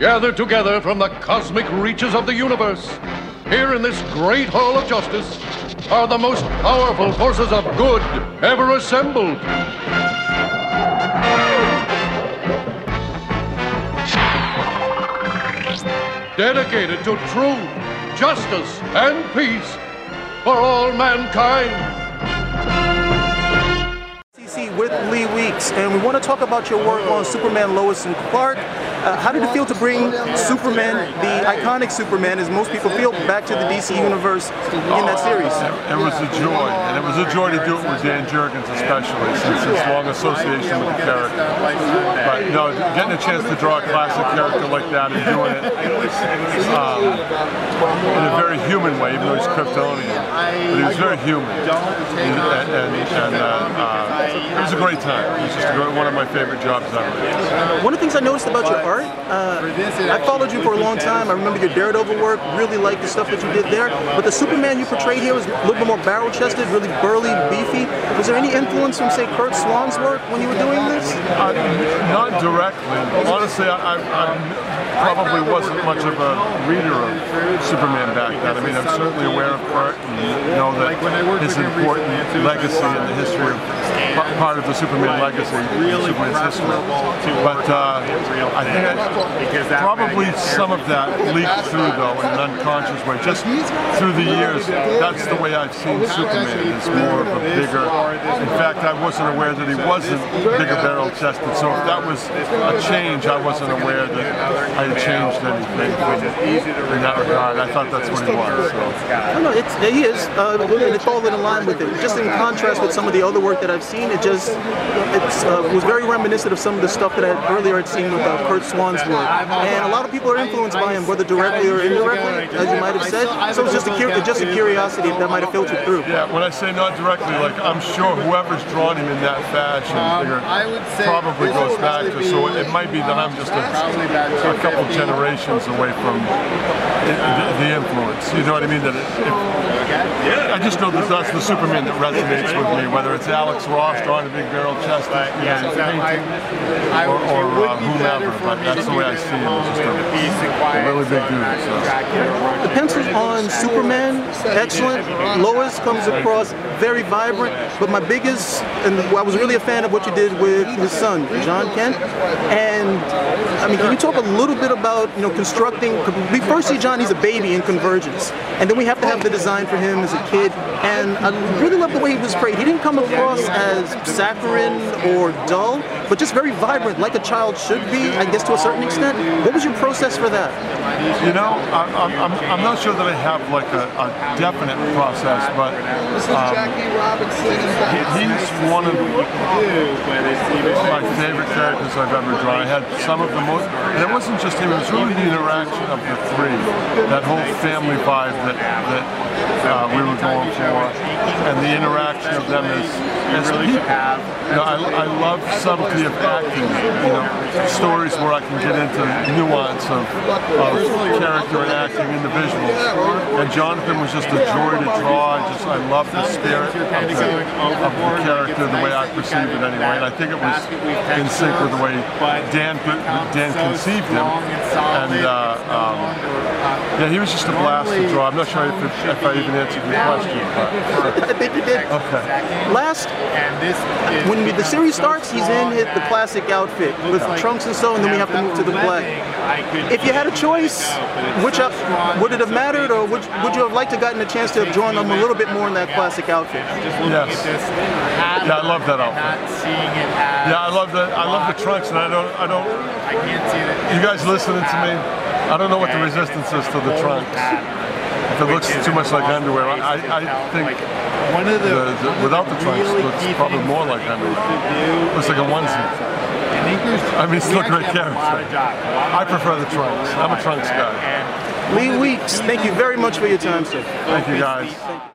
gathered together from the cosmic reaches of the universe. Here in this great hall of justice are the most powerful forces of good ever assembled. Dedicated to truth, justice, and peace for all mankind. CC with Lee Weeks, and we want to talk about your work on Superman, Lois, and Clark. Uh, how did it feel to bring Superman, the iconic Superman, as most people feel, back to the DC universe in that series? It was a joy, and it was a joy to do it with Dan Jurgens especially, since his long association with the character. But no, getting a chance to draw a classic character like that and doing it um, in a very human way, even though he's Kryptonian, but he was very human, and, and, and uh, uh, it was a great time. It was just a, one of my favorite jobs ever. One of the things I noticed about your art, uh, I followed you for a long time. I remember your Daredevil work, really liked the stuff that you did there. But the Superman you portrayed here was a little bit more barrel-chested, really burly, beefy. Was there any influence from, say, Curt Swan's work when you were doing this? Uh, not directly. Honestly, I, I, I, probably wasn't much of a reader of Superman back then. I mean, I'm certainly aware of Curt and know that his important legacy in the history of part of the Superman legacy, Superman's history. But uh, I think I, probably some of that leaked through though in an unconscious way. Just through the years, that's the way I've seen Superman. It's more of a bigger. In fact, I wasn't aware that he wasn't bigger barrel chested. So if that was a change, I wasn't aware that I had changed anything in that regard. I thought that's what he was. So. No, no, it's, he is, uh, and it's all in line with it. Just in contrast with some of the other work that I've seen, it just it uh, was very reminiscent of some of the stuff that I earlier had seen with uh, Curt Swan's work. And a lot of people are influenced by him, whether directly or indirectly, as you might have said. So it's just a, just a curiosity that might have filtered through. Yeah, when I say not directly, like I'm sure whoever's drawn him in that fashion probably goes back to, so it might be that I'm just a, a couple generations away from the, the, influence. You know what I mean? That it, I just know that that's the Superman that resonates with me, whether it's Alex Ross drawing a big barrel chest, yeah, you or, or uh, whomever, but that's the way I see him. Just a, really big dude. So. On Superman, excellent. Lois comes across very vibrant, but my biggest, and I was really a fan of what you did with his son, Jon Kent. And I mean, can you talk a little bit about you know constructing? We first see Jon; he's a baby in Convergence, and then we have to have the design for him as a kid. And I really love the way he was portrayed. He didn't come across as saccharine or dull, but just very vibrant, like a child should be, I guess to a certain extent. What was your process for that? You know, I'm, I'm, I'm not sure that I have like a, a definite process, but um, he's one of my favorite characters I've ever drawn. I had some of the most, and it wasn't just him, it was really the interaction of the three, that whole family vibe that, that uh, we were going for, and the interaction of them as, as people. You know, I, I love subtlety of acting, you know, stories where I can get into nuance of, of character and acting individuals. And Jonathan was just a joy to draw. I just I love the spirit of the, of the character, the way I perceive it anyway. And I think it was in sync with the way Dan Dan conceived him. And uh, um, yeah, he was just a blast to draw. I'm not sure if, if I even answered your question. But. I think you did. Okay. Last, when the series starts, he's in the classic outfit with trunks and so, and then we have to move to the black. If you had a choice, which uh, would it have mattered, or would, would you have liked to gotten a chance to have drawn them a little bit more in that classic outfit? Yes. Yeah, I love that outfit. Yeah, I love the I love the trunks, and I don't I don't. I can't see that. You guys listening to me? I don't know what the resistance is to the trunks. If it looks too much like underwear, I, I think one of the, the, the without the trunks looks probably more like underwear. Looks like a onesie. I mean, it's still great character. I prefer the trunks. I'm a trunks guy. Lee Weeks, thank you very much for your time, sir. Thank you, guys.